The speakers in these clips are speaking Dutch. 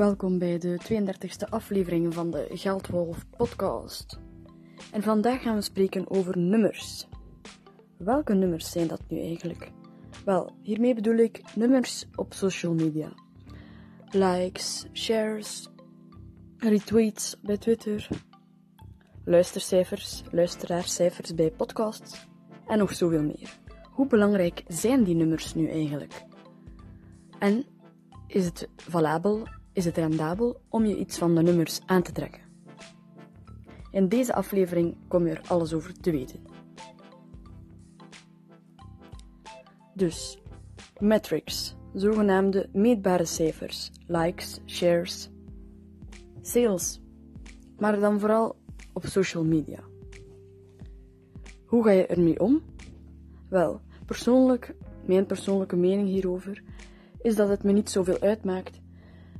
Welkom bij de 32e aflevering van de Geldwolf podcast. En vandaag gaan we spreken over nummers. Welke nummers zijn dat nu eigenlijk? Wel, hiermee bedoel ik nummers op social media. Likes, shares, retweets bij Twitter, luistercijfers, luisteraarscijfers bij podcasts en nog zoveel meer. Hoe belangrijk zijn die nummers nu eigenlijk? En is het valabel, is het rendabel om je iets van de nummers aan te trekken? In deze aflevering kom je er alles over te weten. Dus, metrics, zogenaamde meetbare cijfers, likes, shares, sales, maar dan vooral op social media. Hoe ga je ermee om? Wel, persoonlijk, mijn persoonlijke mening hierover is dat het me niet zoveel uitmaakt,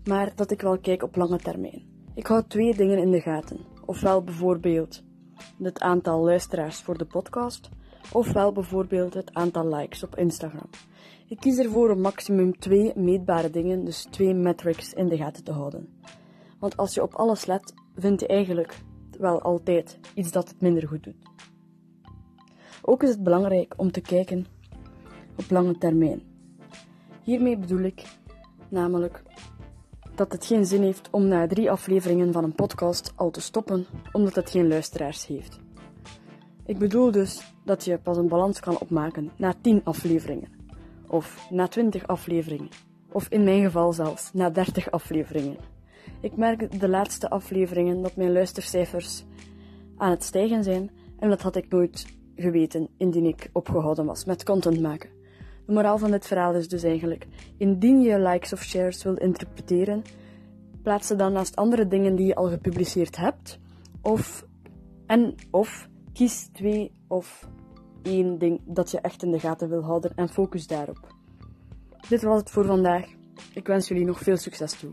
maar dat ik wel kijk op lange termijn. Ik hou twee dingen in de gaten. Ofwel bijvoorbeeld het aantal luisteraars voor de podcast, ofwel bijvoorbeeld het aantal likes op Instagram. Ik kies ervoor om maximum twee meetbare dingen, dus twee metrics, in de gaten te houden. Want als je op alles let, vind je eigenlijk wel altijd iets dat het minder goed doet. Ook is het belangrijk om te kijken op lange termijn. Hiermee bedoel ik namelijk dat het geen zin heeft om na drie afleveringen van een podcast al te stoppen, omdat het geen luisteraars heeft. Ik bedoel dus dat je pas een balans kan opmaken na 10 afleveringen, of na 20 afleveringen, of in mijn geval zelfs na 30 afleveringen. Ik merk de laatste afleveringen dat mijn luistercijfers aan het stijgen zijn en dat had ik nooit geweten indien ik opgehouden was met content maken. De moraal van dit verhaal is dus eigenlijk: indien je likes of shares wilt interpreteren, plaats ze dan naast andere dingen die je al gepubliceerd hebt, of, en of kies twee of één ding dat je echt in de gaten wil houden en focus daarop. Dit was het voor vandaag. Ik wens jullie nog veel succes toe.